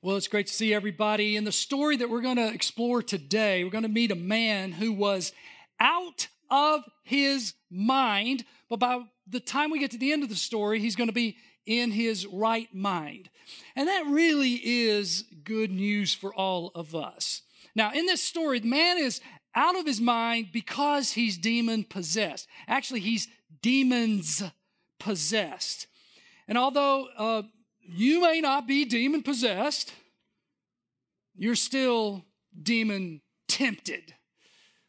Well, it's great to see everybody. In the story that we're going to explore today, we're going to meet a man who was out of his mind, but by the time we get to the end of the story, he's going to be in his right mind. And that really is good news for all of us. Now, in this story, the man is out of his mind because he's demon possessed. Actually, he's demons possessed. And although uh, you may not be demon possessed, you're still demon tempted.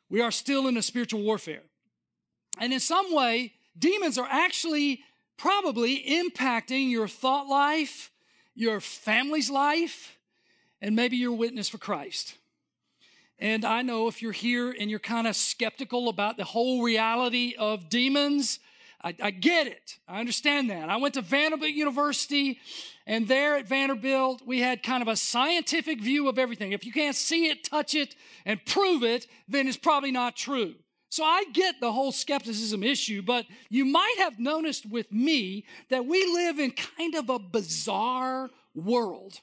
We are still in a spiritual warfare. And in some way, demons are actually probably impacting your thought life, your family's life, and maybe your witness for Christ. And I know if you're here and you're kind of skeptical about the whole reality of demons, I, I, get it. I understand that. I went to Vanderbilt University, and there at Vanderbilt, we had kind of a scientific view of everything. If you can't see it, touch it, and prove it, then it's probably not true. So I get the whole skepticism issue, but you might have noticed with me that we live in kind of a bizarre world.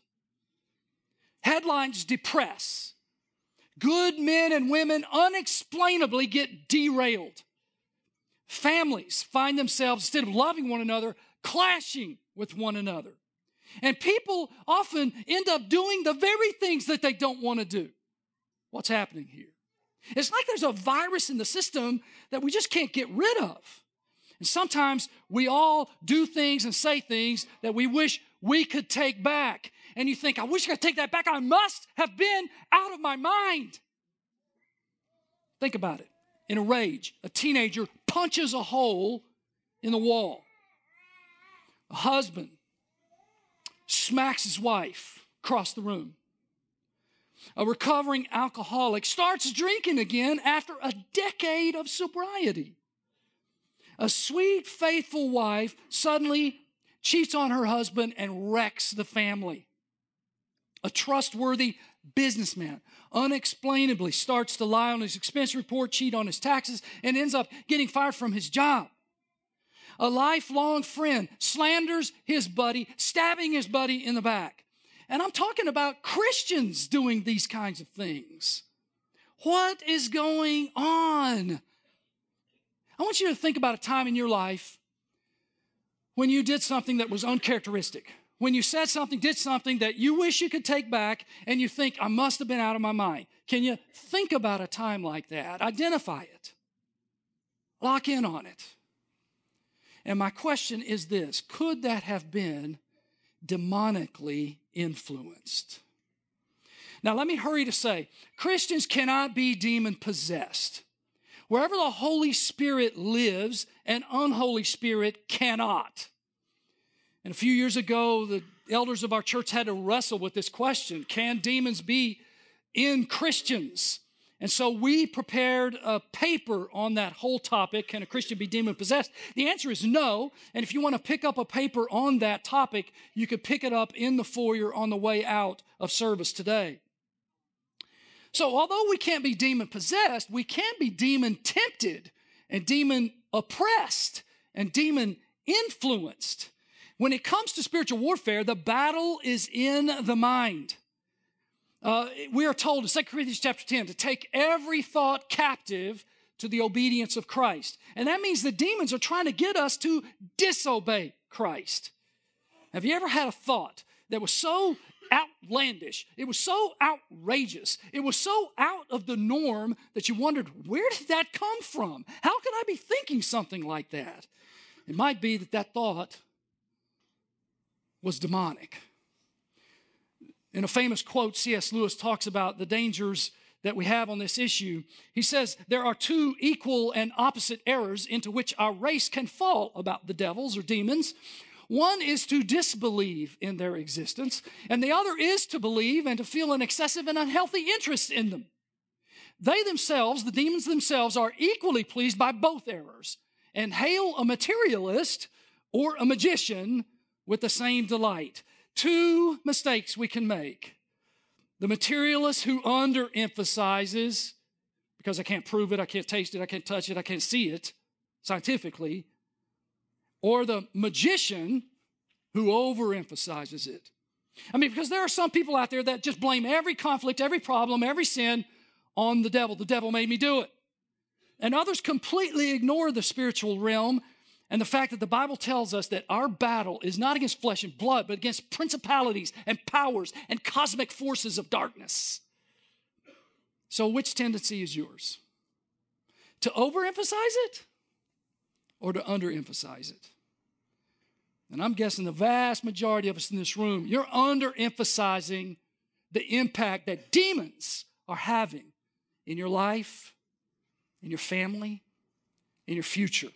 Headlines depress. Good men and women unexplainably get derailed. Families find themselves, instead of loving one another, clashing with one another. And people often end up doing the very things that they don't want to do. What's happening here? It's like there's a virus in the system that we just can't get rid of. And sometimes we all do things and say things that we wish we could take back. And you think, I wish I could take that back. I must have been out of my mind. Think about it. In a rage, a teenager punches a hole in the wall. A husband smacks his wife across the room. A recovering alcoholic starts drinking again after a decade of sobriety. A sweet, faithful wife suddenly cheats on her husband and wrecks the family. A trustworthy businessman unexplainably starts to lie on his expense report, cheat on his taxes, and ends up getting fired from his job. A lifelong friend slanders his buddy, stabbing his buddy in the back. And I'm talking about Christians doing these kinds of things. What is going on? I want you to think about a time in your life when you did something that was uncharacteristic when you said something, did something that you wish you could take back, and you think, I must have been out of my mind. Can you think about a time like that? Identify it, lock in on it. And my question is this could that have been demonically influenced? Now, let me hurry to say Christians cannot be demon possessed. Wherever the Holy Spirit lives, an unholy spirit cannot. And a few years ago, the elders of our church had to wrestle with this question Can demons be in Christians? And so we prepared a paper on that whole topic Can a Christian be demon possessed? The answer is no. And if you want to pick up a paper on that topic, you could pick it up in the foyer on the way out of service today. So, although we can't be demon possessed, we can be demon tempted and demon oppressed and demon influenced. When it comes to spiritual warfare, the battle is in the mind. Uh, we are told in 2 Corinthians chapter 10 to take every thought captive to the obedience of Christ. And that means the demons are trying to get us to disobey Christ. Have you ever had a thought that was so outlandish, it was so outrageous, it was so out of the norm that you wondered, where did that come from? How could I be thinking something like that? It might be that that thought was demonic. In a famous quote, C.S. Lewis talks about the dangers that we have on this issue. He says, There are two equal and opposite errors into which our race can fall about the devils or demons. One is to disbelieve in their existence, and the other is to believe and to feel an excessive and unhealthy interest in them. They themselves, the demons themselves, are equally pleased by both errors and hail a materialist or a magician with the same delight. Two mistakes we can make. The materialist who underemphasizes, because I can't prove it, I can't taste it, I can't touch it, I can't see it scientifically, or the magician who overemphasizes it. I mean, because there are some people out there that just blame every conflict, every problem, every sin on the devil. The devil made me do it. And others completely ignore the spiritual realm and the fact that the Bible tells us that our battle is not against flesh and blood, but against principalities and powers and cosmic forces of darkness. So, which tendency is yours? To overemphasize it or to underemphasize it? And I'm guessing the vast majority of us in this room, you're underemphasizing the impact that demons are having in your life, in your family, in your future.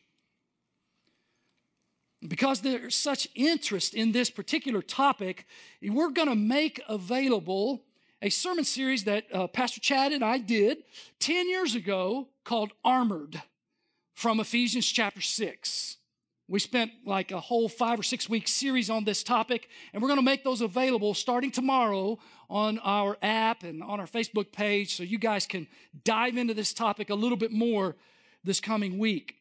Because there's such interest in this particular topic, we're going to make available a sermon series that uh, Pastor Chad and I did 10 years ago called Armored from Ephesians chapter 6. We spent like a whole five or six week series on this topic, and we're going to make those available starting tomorrow on our app and on our Facebook page so you guys can dive into this topic a little bit more this coming week.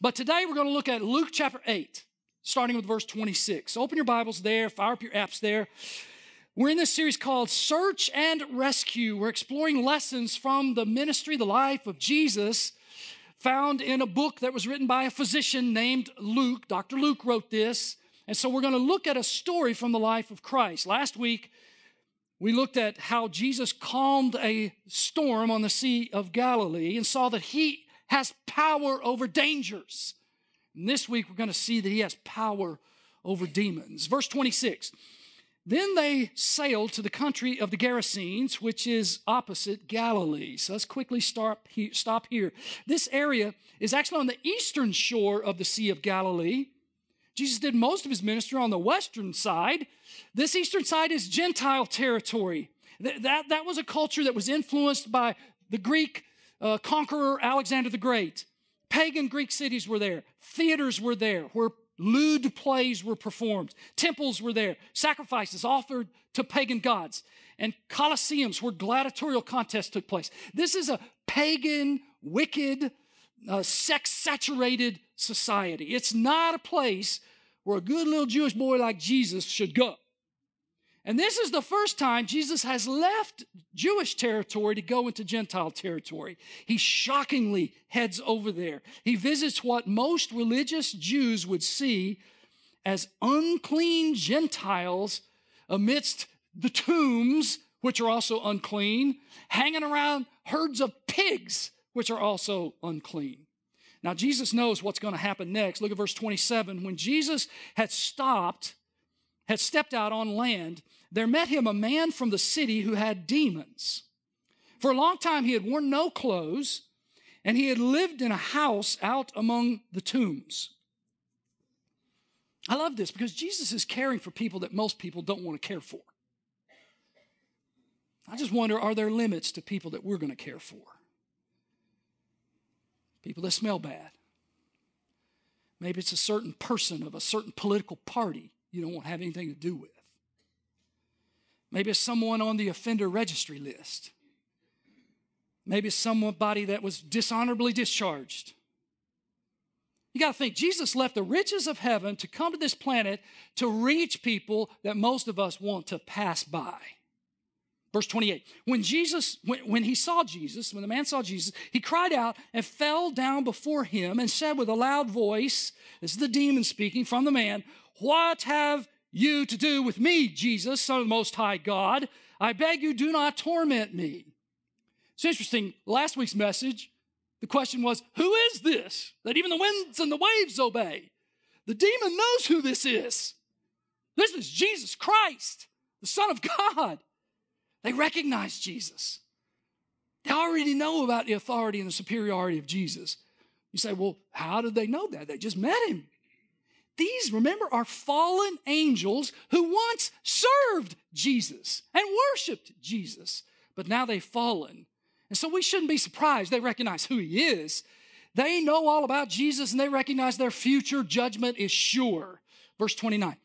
But today we're going to look at Luke chapter 8 starting with verse 26. Open your Bibles there, fire up your apps there. We're in this series called Search and Rescue. We're exploring lessons from the ministry, the life of Jesus, found in a book that was written by a physician named Luke. Dr. Luke wrote this. And so we're going to look at a story from the life of Christ. Last week, we looked at how Jesus calmed a storm on the Sea of Galilee and saw that he has power over dangers. And this week, we're going to see that he has power over demons. Verse 26 Then they sailed to the country of the Gerasenes, which is opposite Galilee. So let's quickly stop, stop here. This area is actually on the eastern shore of the Sea of Galilee. Jesus did most of his ministry on the western side. This eastern side is Gentile territory. That, that, that was a culture that was influenced by the Greek uh, conqueror Alexander the Great. Pagan Greek cities were there, theaters were there where lewd plays were performed, temples were there, sacrifices offered to pagan gods, and colosseums where gladiatorial contests took place. This is a pagan, wicked, uh, sex saturated society. It's not a place where a good little Jewish boy like Jesus should go. And this is the first time Jesus has left Jewish territory to go into Gentile territory. He shockingly heads over there. He visits what most religious Jews would see as unclean Gentiles amidst the tombs, which are also unclean, hanging around herds of pigs, which are also unclean. Now, Jesus knows what's going to happen next. Look at verse 27. When Jesus had stopped, had stepped out on land, there met him a man from the city who had demons. For a long time, he had worn no clothes, and he had lived in a house out among the tombs. I love this because Jesus is caring for people that most people don't want to care for. I just wonder are there limits to people that we're going to care for? People that smell bad. Maybe it's a certain person of a certain political party you don't want to have anything to do with. Maybe it's someone on the offender registry list. Maybe it's somebody that was dishonorably discharged. You got to think, Jesus left the riches of heaven to come to this planet to reach people that most of us want to pass by. Verse 28 When Jesus, when, when he saw Jesus, when the man saw Jesus, he cried out and fell down before him and said with a loud voice, This is the demon speaking from the man, What have you to do with me, Jesus, Son of the Most High God. I beg you, do not torment me. It's interesting. Last week's message, the question was, Who is this that even the winds and the waves obey? The demon knows who this is. This is Jesus Christ, the Son of God. They recognize Jesus. They already know about the authority and the superiority of Jesus. You say, well, how did they know that? They just met him. These, remember, are fallen angels who once served Jesus and worshiped Jesus, but now they've fallen. And so we shouldn't be surprised. They recognize who he is. They know all about Jesus and they recognize their future judgment is sure. Verse 29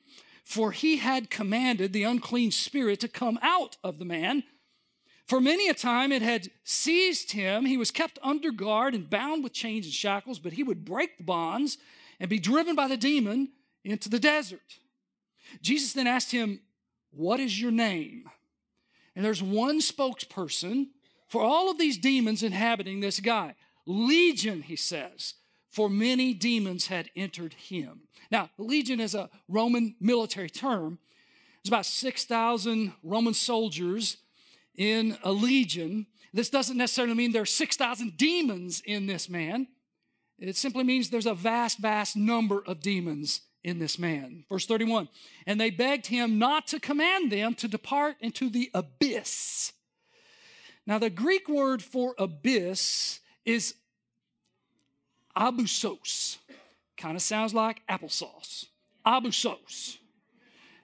For he had commanded the unclean spirit to come out of the man. For many a time it had seized him. He was kept under guard and bound with chains and shackles, but he would break the bonds and be driven by the demon into the desert. Jesus then asked him, What is your name? And there's one spokesperson for all of these demons inhabiting this guy. Legion, he says, for many demons had entered him. Now, legion is a Roman military term. There's about 6,000 Roman soldiers in a legion. This doesn't necessarily mean there are 6,000 demons in this man. It simply means there's a vast, vast number of demons in this man. Verse 31 And they begged him not to command them to depart into the abyss. Now, the Greek word for abyss is abusos. Kind of sounds like applesauce. Abusos.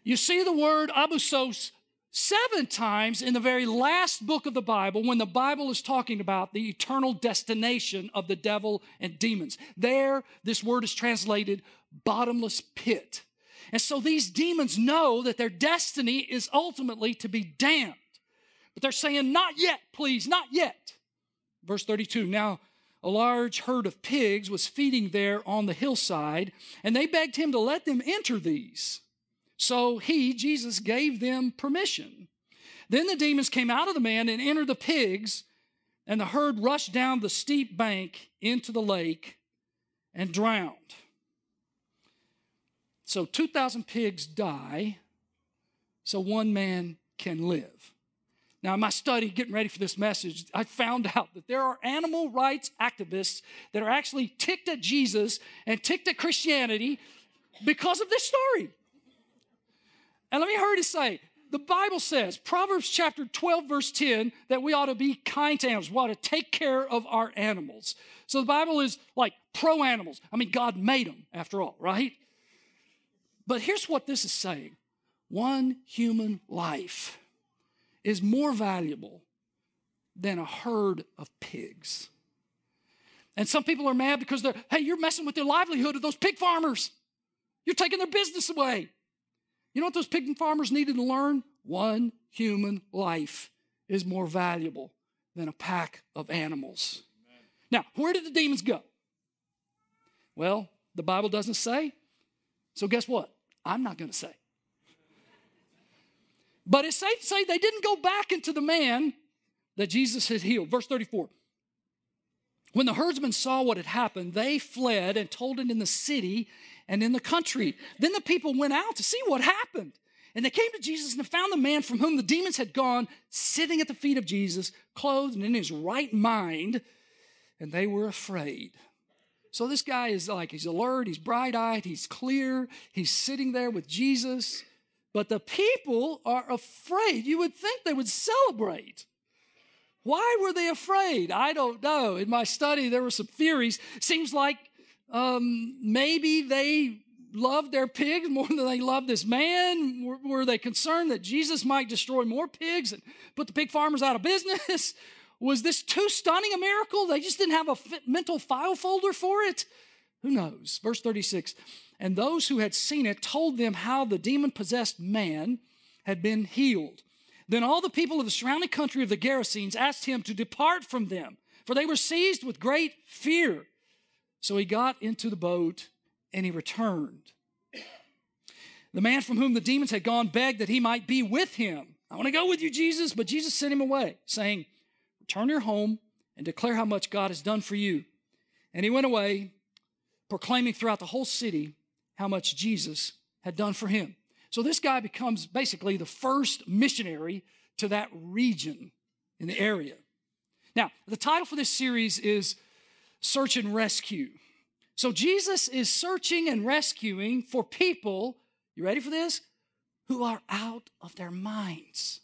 You see the word abusos seven times in the very last book of the Bible when the Bible is talking about the eternal destination of the devil and demons. There, this word is translated bottomless pit. And so these demons know that their destiny is ultimately to be damned. But they're saying, Not yet, please, not yet. Verse 32 Now, a large herd of pigs was feeding there on the hillside, and they begged him to let them enter these. So he, Jesus, gave them permission. Then the demons came out of the man and entered the pigs, and the herd rushed down the steep bank into the lake and drowned. So 2,000 pigs die, so one man can live. Now, in my study, getting ready for this message, I found out that there are animal rights activists that are actually ticked at Jesus and ticked at Christianity because of this story. And let me hurry to say, the Bible says, Proverbs chapter 12, verse 10, that we ought to be kind to animals. We ought to take care of our animals. So the Bible is like pro animals. I mean, God made them after all, right? But here's what this is saying one human life is more valuable than a herd of pigs. And some people are mad because they're, hey, you're messing with their livelihood of those pig farmers. You're taking their business away. You know what those pig farmers needed to learn? One human life is more valuable than a pack of animals. Amen. Now, where did the demons go? Well, the Bible doesn't say. So, guess what? I'm not going to say. But it's safe to say they didn't go back into the man that Jesus had healed. Verse 34. When the herdsmen saw what had happened, they fled and told it in the city and in the country. Then the people went out to see what happened. And they came to Jesus and found the man from whom the demons had gone sitting at the feet of Jesus, clothed and in his right mind, and they were afraid. So this guy is like, he's alert, he's bright eyed, he's clear, he's sitting there with Jesus. But the people are afraid. You would think they would celebrate. Why were they afraid? I don't know. In my study, there were some theories. Seems like um, maybe they loved their pigs more than they loved this man. Were, were they concerned that Jesus might destroy more pigs and put the pig farmers out of business? Was this too stunning a miracle? They just didn't have a mental file folder for it? Who knows? Verse 36 And those who had seen it told them how the demon possessed man had been healed. Then all the people of the surrounding country of the Gerasenes asked him to depart from them, for they were seized with great fear. So he got into the boat and he returned. The man from whom the demons had gone begged that he might be with him. I want to go with you, Jesus. But Jesus sent him away, saying, Return your home and declare how much God has done for you. And he went away, proclaiming throughout the whole city how much Jesus had done for him. So this guy becomes basically the first missionary to that region in the area. Now, the title for this series is Search and Rescue. So Jesus is searching and rescuing for people, you ready for this? Who are out of their minds.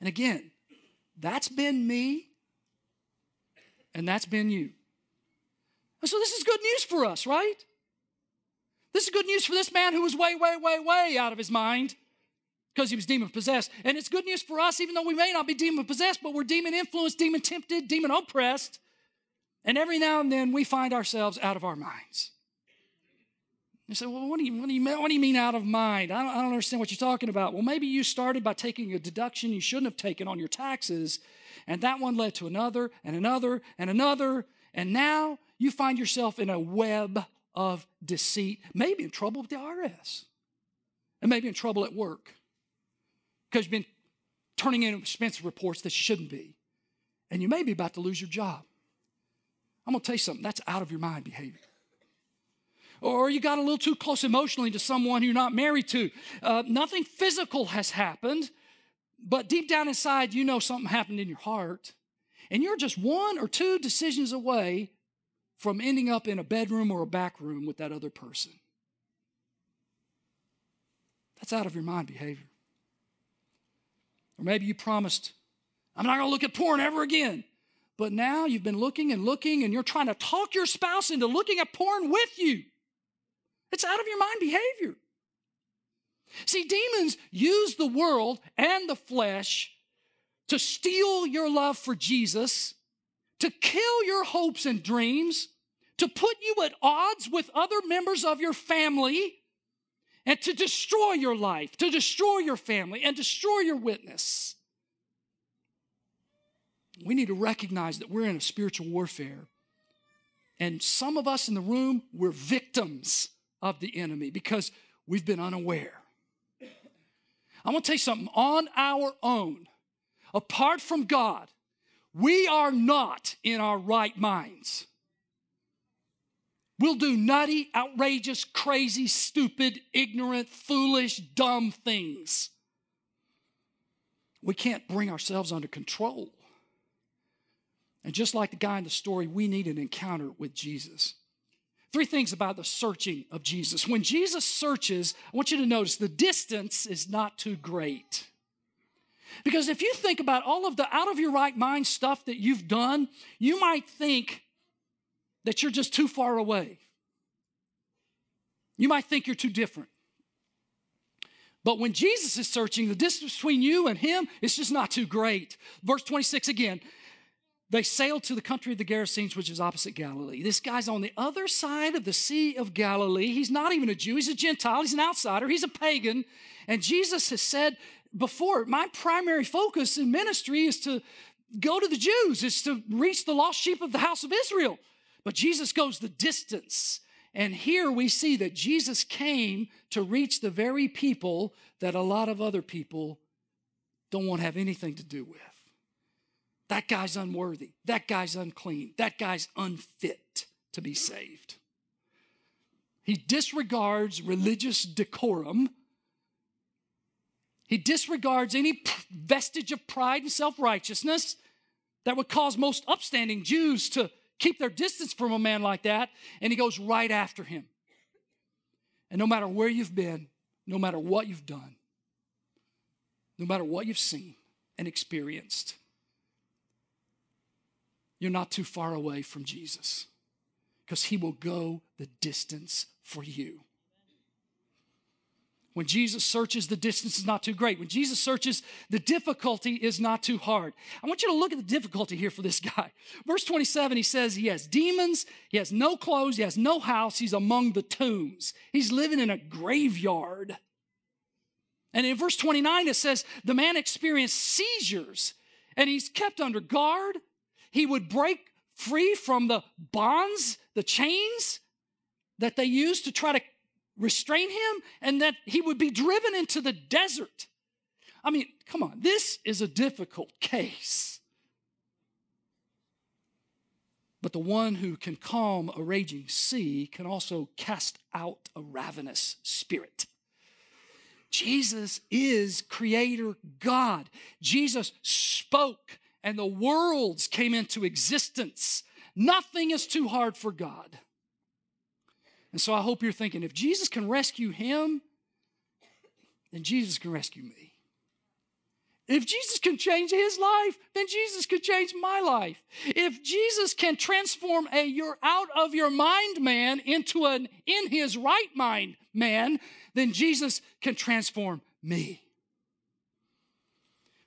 And again, that's been me, and that's been you. And so this is good news for us, right? This is good news for this man who was way, way, way, way out of his mind because he was demon possessed. And it's good news for us, even though we may not be demon possessed, but we're demon influenced, demon tempted, demon oppressed. And every now and then we find ourselves out of our minds. You say, well, what do you, what do you, what do you mean out of mind? I don't, I don't understand what you're talking about. Well, maybe you started by taking a deduction you shouldn't have taken on your taxes, and that one led to another and another and another, and now you find yourself in a web of deceit, maybe in trouble with the IRS, and maybe in trouble at work. because you've been turning in expensive reports that you shouldn't be. And you may be about to lose your job. I'm going to tell you something that's out of your mind behavior. Or you got a little too close emotionally to someone you're not married to. Uh, nothing physical has happened, but deep down inside, you know something happened in your heart. And you're just one or two decisions away from ending up in a bedroom or a back room with that other person. That's out of your mind behavior. Or maybe you promised, I'm not going to look at porn ever again. But now you've been looking and looking, and you're trying to talk your spouse into looking at porn with you. It's out of your mind behavior. See, demons use the world and the flesh to steal your love for Jesus, to kill your hopes and dreams, to put you at odds with other members of your family, and to destroy your life, to destroy your family, and destroy your witness. We need to recognize that we're in a spiritual warfare. And some of us in the room, we're victims of the enemy because we've been unaware. I want to tell you something on our own, apart from God, we are not in our right minds. We'll do nutty, outrageous, crazy, stupid, ignorant, foolish, dumb things. We can't bring ourselves under control. And just like the guy in the story, we need an encounter with Jesus. Three things about the searching of Jesus. When Jesus searches, I want you to notice the distance is not too great. Because if you think about all of the out of your right mind stuff that you've done, you might think that you're just too far away. You might think you're too different. But when Jesus is searching, the distance between you and him is just not too great. Verse 26 again. They sailed to the country of the Gerasenes, which is opposite Galilee. This guy's on the other side of the Sea of Galilee. He's not even a Jew, he's a Gentile, he's an outsider, he's a pagan. And Jesus has said before, my primary focus in ministry is to go to the Jews, is to reach the lost sheep of the house of Israel. But Jesus goes the distance. And here we see that Jesus came to reach the very people that a lot of other people don't want to have anything to do with. That guy's unworthy. That guy's unclean. That guy's unfit to be saved. He disregards religious decorum. He disregards any vestige of pride and self righteousness that would cause most upstanding Jews to keep their distance from a man like that, and he goes right after him. And no matter where you've been, no matter what you've done, no matter what you've seen and experienced, you're not too far away from Jesus because he will go the distance for you. When Jesus searches, the distance is not too great. When Jesus searches, the difficulty is not too hard. I want you to look at the difficulty here for this guy. Verse 27, he says he has demons, he has no clothes, he has no house, he's among the tombs. He's living in a graveyard. And in verse 29, it says the man experienced seizures and he's kept under guard. He would break free from the bonds, the chains that they used to try to restrain him and that he would be driven into the desert. I mean, come on, this is a difficult case. But the one who can calm a raging sea can also cast out a ravenous spirit. Jesus is creator God. Jesus spoke and the worlds came into existence. Nothing is too hard for God. And so I hope you're thinking if Jesus can rescue him, then Jesus can rescue me. If Jesus can change his life, then Jesus could change my life. If Jesus can transform a you're out of your mind man into an in his right mind man, then Jesus can transform me.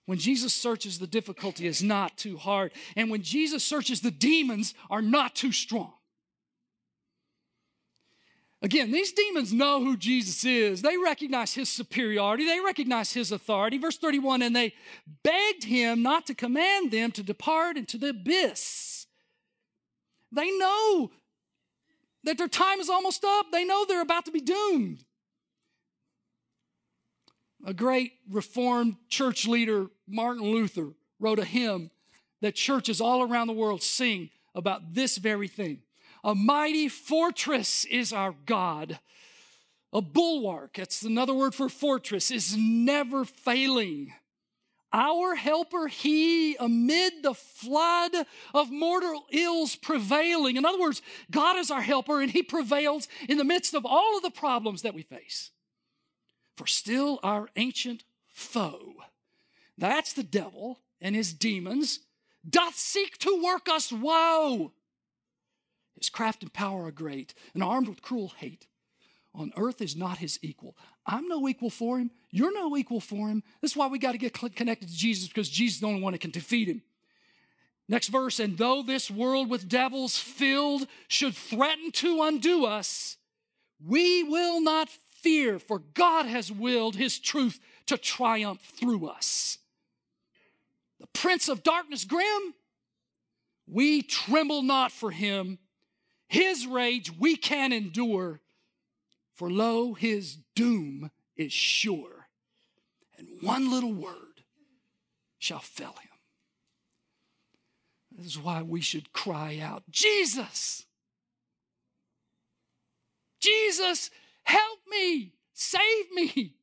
When Jesus searches, the difficulty is not too hard. And when Jesus searches, the demons are not too strong. Again, these demons know who Jesus is. They recognize his superiority, they recognize his authority. Verse 31 and they begged him not to command them to depart into the abyss. They know that their time is almost up, they know they're about to be doomed. A great Reformed church leader, Martin Luther, wrote a hymn that churches all around the world sing about this very thing. A mighty fortress is our God. A bulwark, that's another word for fortress, is never failing. Our helper, he amid the flood of mortal ills prevailing. In other words, God is our helper and he prevails in the midst of all of the problems that we face. For still our ancient foe, that's the devil and his demons, doth seek to work us woe. His craft and power are great, and armed with cruel hate. On earth is not his equal. I'm no equal for him. You're no equal for him. That's why we got to get connected to Jesus because Jesus is the only one that can defeat him. Next verse, and though this world with devils filled should threaten to undo us, we will not fear, for God has willed his truth to triumph through us. The prince of darkness, grim, we tremble not for him his rage we can endure, for lo, his doom is sure, and one little word shall fell him. This is why we should cry out, Jesus! Jesus, help me! Save me!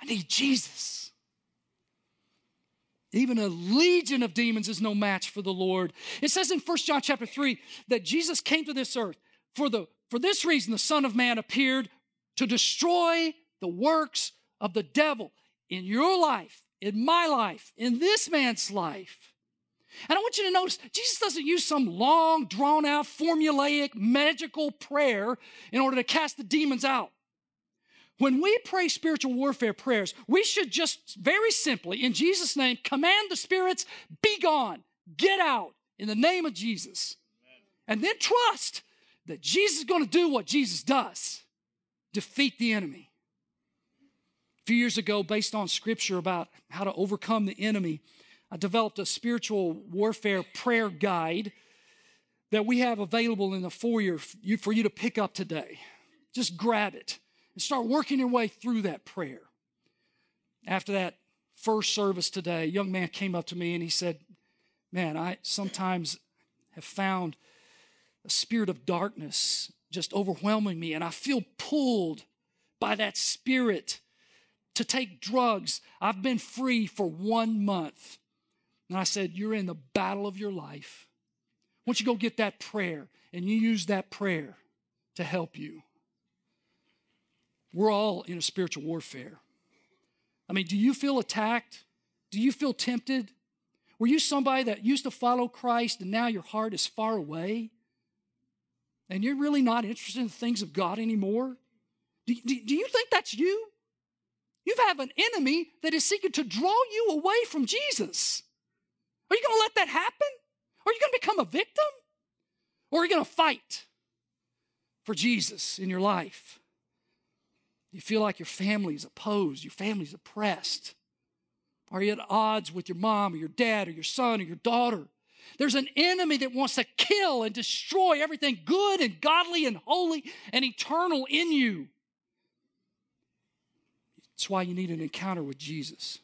I need Jesus. Even a legion of demons is no match for the Lord. It says in 1 John chapter 3 that Jesus came to this earth. For, the, for this reason, the Son of Man appeared to destroy the works of the devil in your life, in my life, in this man's life. And I want you to notice, Jesus doesn't use some long, drawn out, formulaic, magical prayer in order to cast the demons out. When we pray spiritual warfare prayers, we should just very simply, in Jesus' name, command the spirits, be gone, get out, in the name of Jesus. And then trust that Jesus is going to do what Jesus does defeat the enemy. A few years ago, based on scripture about how to overcome the enemy, I developed a spiritual warfare prayer guide that we have available in the foyer for you to pick up today. Just grab it and start working your way through that prayer. After that first service today, a young man came up to me and he said, Man, I sometimes have found a spirit of darkness just overwhelming me, and I feel pulled by that spirit to take drugs. I've been free for one month. And I said, You're in the battle of your life. Why don't you go get that prayer and you use that prayer to help you? We're all in a spiritual warfare. I mean, do you feel attacked? Do you feel tempted? Were you somebody that used to follow Christ and now your heart is far away? And you're really not interested in the things of God anymore? Do, do, do you think that's you? You have an enemy that is seeking to draw you away from Jesus. Are you going to let that happen? Are you going to become a victim? Or are you going to fight for Jesus in your life? You feel like your family is opposed, your family's oppressed. Are you at odds with your mom or your dad or your son or your daughter? There's an enemy that wants to kill and destroy everything good and godly and holy and eternal in you. That's why you need an encounter with Jesus.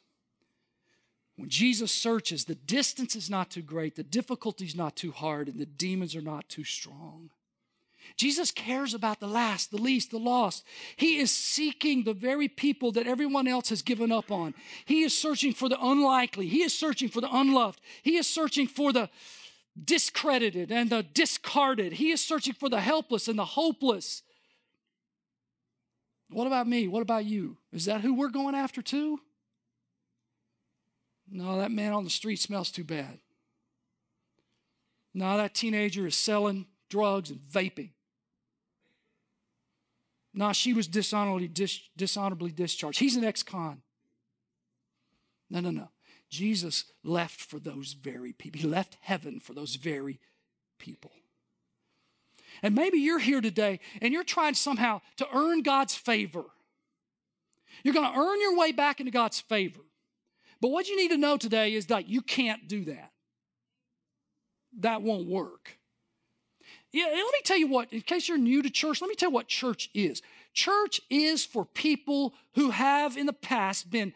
When Jesus searches, the distance is not too great, the difficulty is not too hard, and the demons are not too strong. Jesus cares about the last, the least, the lost. He is seeking the very people that everyone else has given up on. He is searching for the unlikely. He is searching for the unloved. He is searching for the discredited and the discarded. He is searching for the helpless and the hopeless. What about me? What about you? Is that who we're going after too? No, that man on the street smells too bad. No, that teenager is selling drugs and vaping. No, she was dishonorably, dis- dishonorably discharged. He's an ex con. No, no, no. Jesus left for those very people. He left heaven for those very people. And maybe you're here today and you're trying somehow to earn God's favor. You're going to earn your way back into God's favor. But what you need to know today is that you can't do that. That won't work. Yeah, let me tell you what, in case you're new to church, let me tell you what church is. Church is for people who have in the past been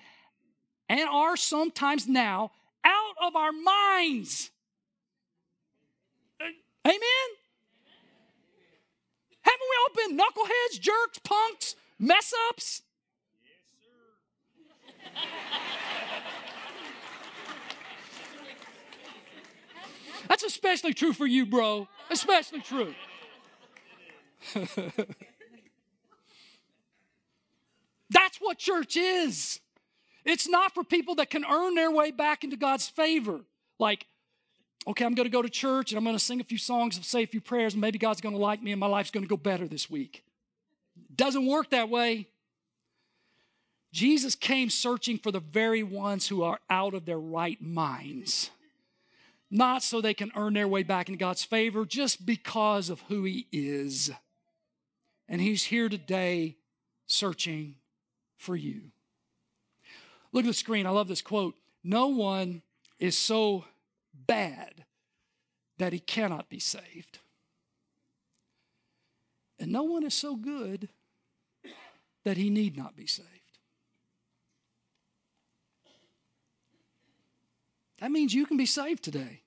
and are sometimes now out of our minds. Uh, amen? Haven't we all been knuckleheads, jerks, punks, mess ups? That's especially true for you, bro. Especially true. That's what church is. It's not for people that can earn their way back into God's favor. Like, okay, I'm going to go to church and I'm going to sing a few songs and say a few prayers, and maybe God's going to like me and my life's going to go better this week. Doesn't work that way. Jesus came searching for the very ones who are out of their right minds, not so they can earn their way back into God's favor, just because of who He is. And He's here today searching for you. Look at the screen. I love this quote. No one is so bad that he cannot be saved. And no one is so good that he need not be saved. That means you can be saved today.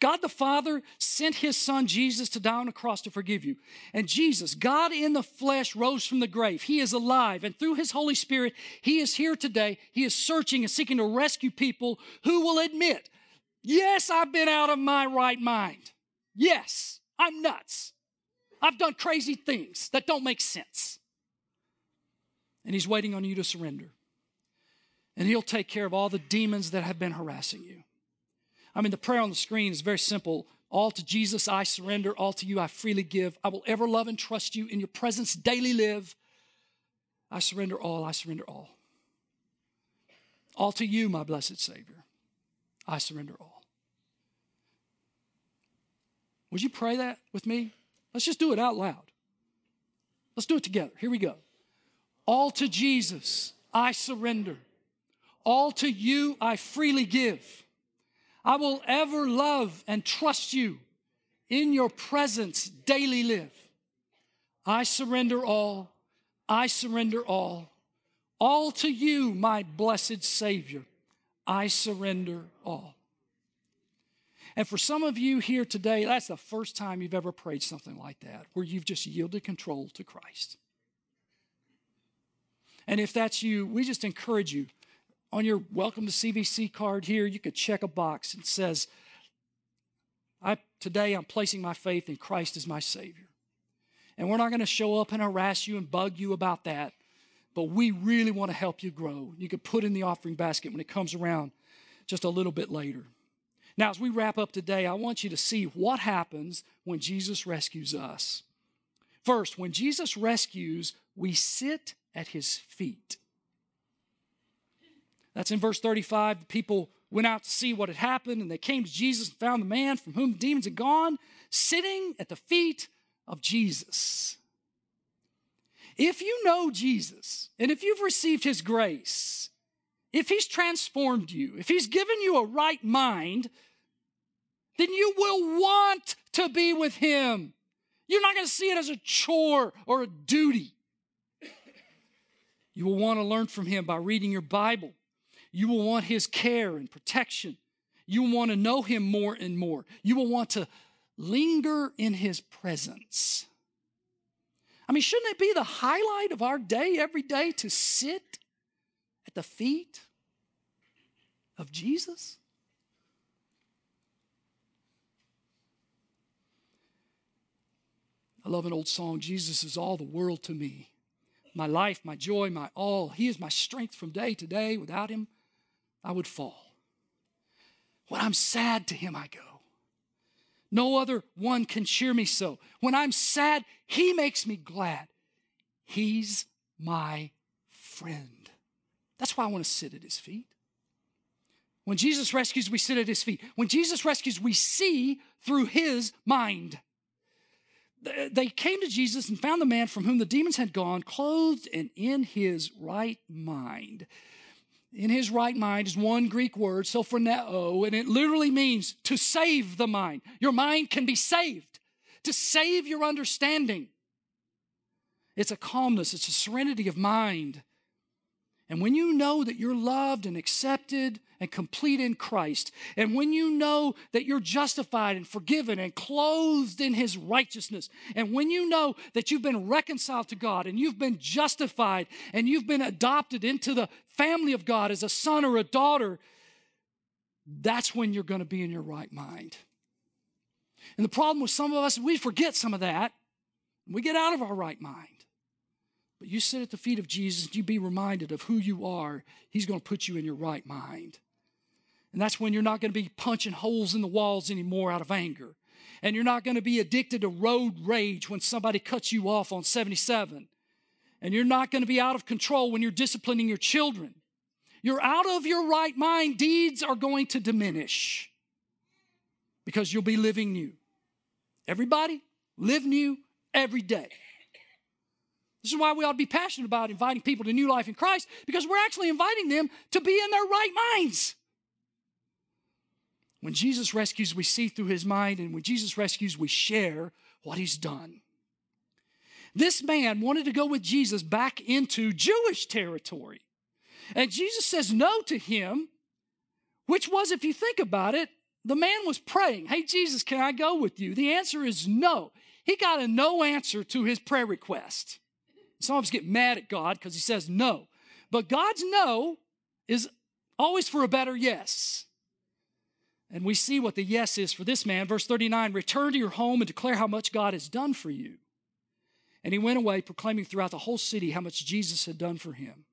God the Father sent his son Jesus to die on a cross to forgive you. And Jesus, God in the flesh, rose from the grave. He is alive. And through his Holy Spirit, he is here today. He is searching and seeking to rescue people who will admit, yes, I've been out of my right mind. Yes, I'm nuts. I've done crazy things that don't make sense. And he's waiting on you to surrender. And he'll take care of all the demons that have been harassing you. I mean, the prayer on the screen is very simple. All to Jesus I surrender, all to you I freely give. I will ever love and trust you in your presence daily live. I surrender all, I surrender all. All to you, my blessed Savior, I surrender all. Would you pray that with me? Let's just do it out loud. Let's do it together. Here we go. All to Jesus I surrender. All to you I freely give. I will ever love and trust you. In your presence, daily live. I surrender all. I surrender all. All to you, my blessed Savior. I surrender all. And for some of you here today, that's the first time you've ever prayed something like that, where you've just yielded control to Christ. And if that's you, we just encourage you on your welcome to CVC card here, you could check a box that says, I, today I'm placing my faith in Christ as my Savior. And we're not going to show up and harass you and bug you about that, but we really want to help you grow. You could put in the offering basket when it comes around just a little bit later. Now, as we wrap up today, I want you to see what happens when Jesus rescues us. First, when Jesus rescues, we sit at his feet. That's in verse 35. The people went out to see what had happened, and they came to Jesus and found the man from whom demons had gone sitting at the feet of Jesus. If you know Jesus, and if you've received his grace, if he's transformed you, if he's given you a right mind, then you will want to be with him. You're not going to see it as a chore or a duty. You will want to learn from him by reading your Bible you will want His care and protection. You will want to know Him more and more. You will want to linger in His presence. I mean, shouldn't it be the highlight of our day every day to sit at the feet of Jesus? I love an old song Jesus is all the world to me. My life, my joy, my all. He is my strength from day to day. Without Him, I would fall. When I'm sad, to him I go. No other one can cheer me so. When I'm sad, he makes me glad. He's my friend. That's why I want to sit at his feet. When Jesus rescues, we sit at his feet. When Jesus rescues, we see through his mind. They came to Jesus and found the man from whom the demons had gone, clothed and in his right mind in his right mind is one Greek word, sophroneo, and it literally means to save the mind. Your mind can be saved, to save your understanding. It's a calmness, it's a serenity of mind. And when you know that you're loved and accepted and complete in Christ, and when you know that you're justified and forgiven and clothed in His righteousness, and when you know that you've been reconciled to God and you've been justified and you've been adopted into the family of God as a son or a daughter, that's when you're going to be in your right mind. And the problem with some of us, we forget some of that. We get out of our right mind. But you sit at the feet of Jesus, you be reminded of who you are. He's going to put you in your right mind. And that's when you're not going to be punching holes in the walls anymore out of anger. And you're not going to be addicted to road rage when somebody cuts you off on 77. And you're not going to be out of control when you're disciplining your children. You're out of your right mind, deeds are going to diminish because you'll be living new. Everybody, live new every day. This is why we ought to be passionate about inviting people to new life in Christ because we're actually inviting them to be in their right minds. When Jesus rescues, we see through his mind, and when Jesus rescues, we share what he's done. This man wanted to go with Jesus back into Jewish territory. And Jesus says no to him, which was, if you think about it, the man was praying, Hey, Jesus, can I go with you? The answer is no. He got a no answer to his prayer request. Some of us get mad at God because he says no. But God's no is always for a better yes. And we see what the yes is for this man. Verse 39 Return to your home and declare how much God has done for you. And he went away proclaiming throughout the whole city how much Jesus had done for him.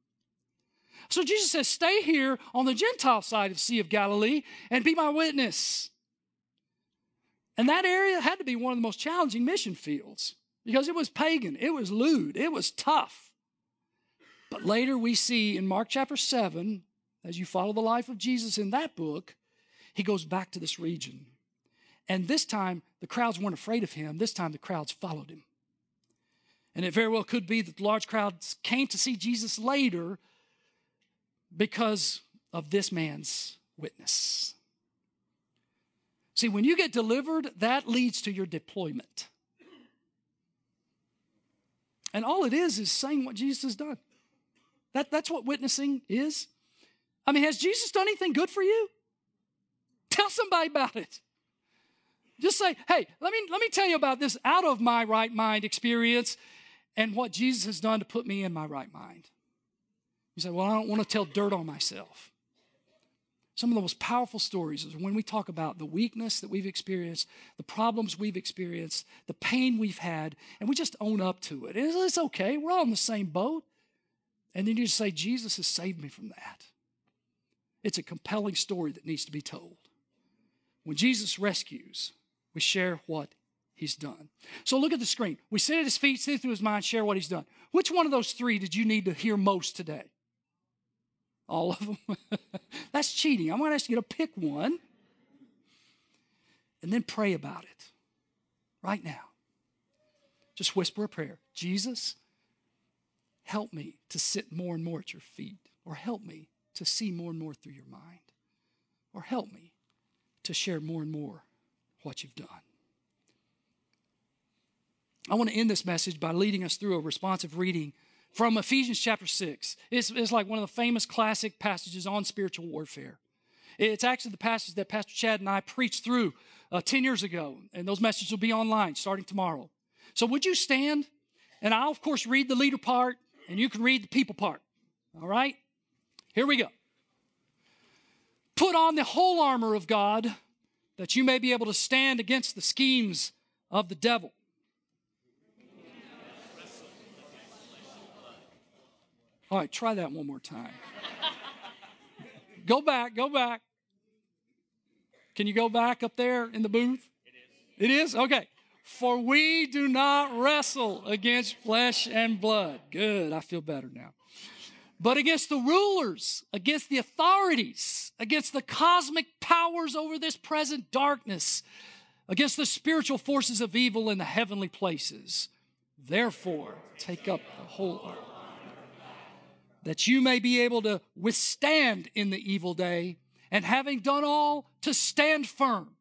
So Jesus says, Stay here on the Gentile side of Sea of Galilee and be my witness. And that area had to be one of the most challenging mission fields because it was pagan, it was lewd, it was tough. But later we see in Mark chapter 7, as you follow the life of Jesus in that book, he goes back to this region. And this time, the crowds weren't afraid of him. This time, the crowds followed him. And it very well could be that large crowds came to see Jesus later because of this man's witness. See, when you get delivered, that leads to your deployment. And all it is is saying what Jesus has done. That, that's what witnessing is. I mean, has Jesus done anything good for you? Tell somebody about it. Just say, hey, let me, let me tell you about this out of my right mind experience and what Jesus has done to put me in my right mind. You say, well, I don't want to tell dirt on myself. Some of the most powerful stories is when we talk about the weakness that we've experienced, the problems we've experienced, the pain we've had, and we just own up to it. It's okay. We're all in the same boat. And then you just say, Jesus has saved me from that. It's a compelling story that needs to be told. When Jesus rescues, we share what he's done. So look at the screen. We sit at his feet, sit through his mind, share what he's done. Which one of those three did you need to hear most today? All of them? That's cheating. I'm going to ask you to pick one and then pray about it right now. Just whisper a prayer Jesus, help me to sit more and more at your feet, or help me to see more and more through your mind, or help me to share more and more what you've done. I want to end this message by leading us through a responsive reading from Ephesians chapter 6. It's, it's like one of the famous classic passages on spiritual warfare. It's actually the passage that Pastor Chad and I preached through uh, 10 years ago, and those messages will be online starting tomorrow. So, would you stand? And I'll, of course, read the leader part, and you can read the people part. All right? Here we go. Put on the whole armor of God that you may be able to stand against the schemes of the devil. All right, try that one more time. go back, go back. Can you go back up there in the booth? It is. It is? Okay. For we do not wrestle against flesh and blood. Good, I feel better now. But against the rulers, against the authorities, against the cosmic powers over this present darkness, against the spiritual forces of evil in the heavenly places. Therefore, take up the whole armor that you may be able to withstand in the evil day, and having done all, to stand firm.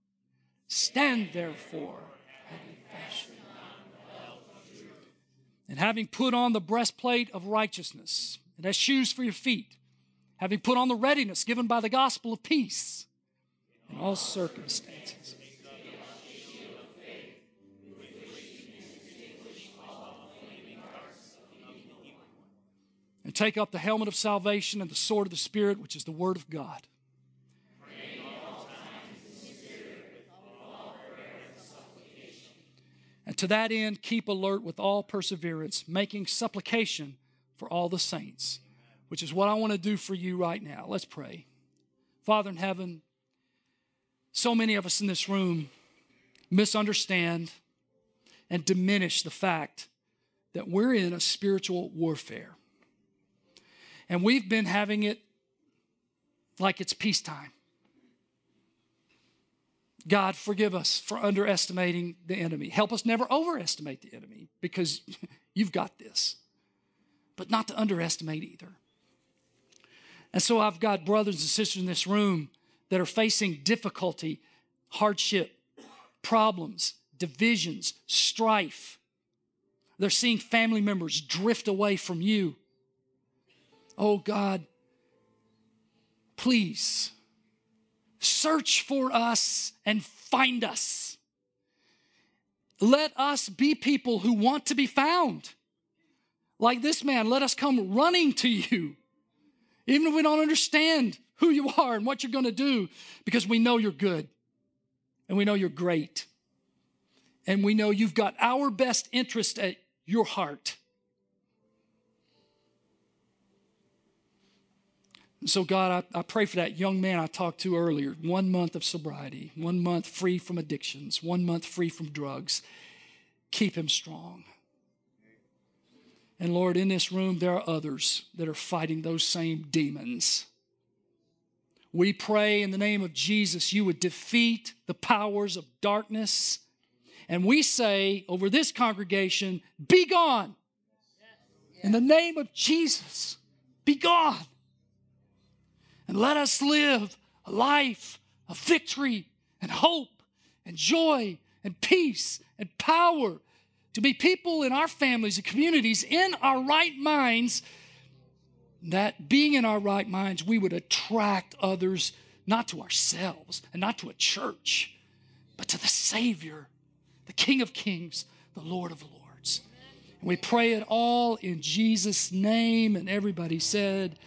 Stand therefore, And having put on the breastplate of righteousness, and as shoes for your feet, having put on the readiness given by the gospel of peace in all circumstances. And take up the helmet of salvation and the sword of the Spirit, which is the Word of God. And to that end, keep alert with all perseverance, making supplication for all the saints, which is what I want to do for you right now. Let's pray. Father in heaven, so many of us in this room misunderstand and diminish the fact that we're in a spiritual warfare. And we've been having it like it's peacetime. God, forgive us for underestimating the enemy. Help us never overestimate the enemy because you've got this, but not to underestimate either. And so I've got brothers and sisters in this room that are facing difficulty, hardship, problems, divisions, strife. They're seeing family members drift away from you. Oh God, please Search for us and find us. Let us be people who want to be found. Like this man, let us come running to you, even if we don't understand who you are and what you're going to do, because we know you're good and we know you're great. And we know you've got our best interest at your heart. So, God, I, I pray for that young man I talked to earlier one month of sobriety, one month free from addictions, one month free from drugs. Keep him strong. And Lord, in this room, there are others that are fighting those same demons. We pray in the name of Jesus, you would defeat the powers of darkness. And we say over this congregation, be gone. In the name of Jesus, be gone and let us live a life of victory and hope and joy and peace and power to be people in our families and communities in our right minds. That being in our right minds we would attract others not to ourselves and not to a church but to the savior the king of kings the lord of lords. And we pray it all in jesus name and everybody said